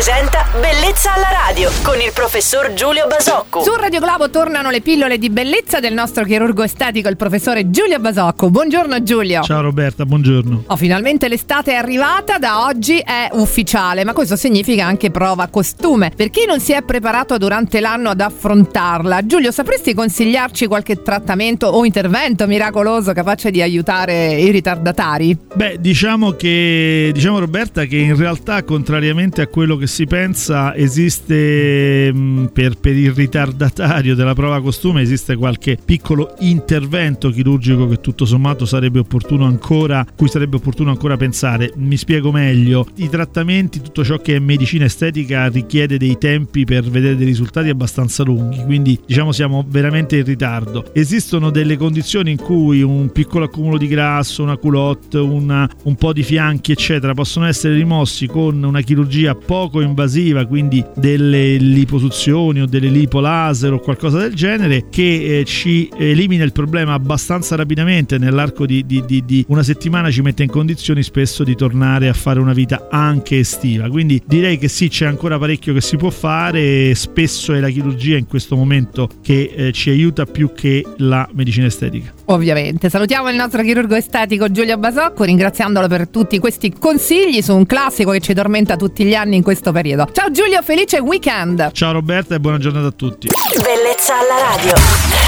presenta Bellezza alla radio con il professor Giulio Basocco. Su Radio Globo tornano le pillole di bellezza del nostro chirurgo estetico, il professore Giulio Basocco. Buongiorno Giulio. Ciao Roberta, buongiorno. Oh, finalmente l'estate è arrivata, da oggi è ufficiale, ma questo significa anche prova costume. Per chi non si è preparato durante l'anno ad affrontarla, Giulio, sapresti consigliarci qualche trattamento o intervento miracoloso capace di aiutare i ritardatari? Beh, diciamo che diciamo Roberta che in realtà contrariamente a quello che si pensa esiste mh, per, per il ritardatario della prova costume esiste qualche piccolo intervento chirurgico che tutto sommato sarebbe opportuno ancora cui sarebbe opportuno ancora pensare. Mi spiego meglio. I trattamenti, tutto ciò che è medicina estetica richiede dei tempi per vedere dei risultati abbastanza lunghi, quindi diciamo siamo veramente in ritardo. Esistono delle condizioni in cui un piccolo accumulo di grasso, una culotte, una, un po' di fianchi, eccetera, possono essere rimossi con una chirurgia poco invasiva, quindi delle liposuzioni o delle lipolaser o qualcosa del genere, che eh, ci elimina il problema abbastanza rapidamente. Nell'arco di, di, di, di una settimana ci mette in condizioni spesso di tornare a fare una vita anche estiva. Quindi direi che sì, c'è ancora parecchio che si può fare. Spesso è la chirurgia in questo momento che eh, ci aiuta più che la medicina estetica. Ovviamente. Salutiamo il nostro chirurgo estetico Giulio Basocco, ringraziandolo per tutti questi consigli su un classico che ci tormenta tutti gli anni in questo periodo. Ciao Giulio, felice weekend! Ciao Roberta e buona giornata a tutti. Bellezza alla radio.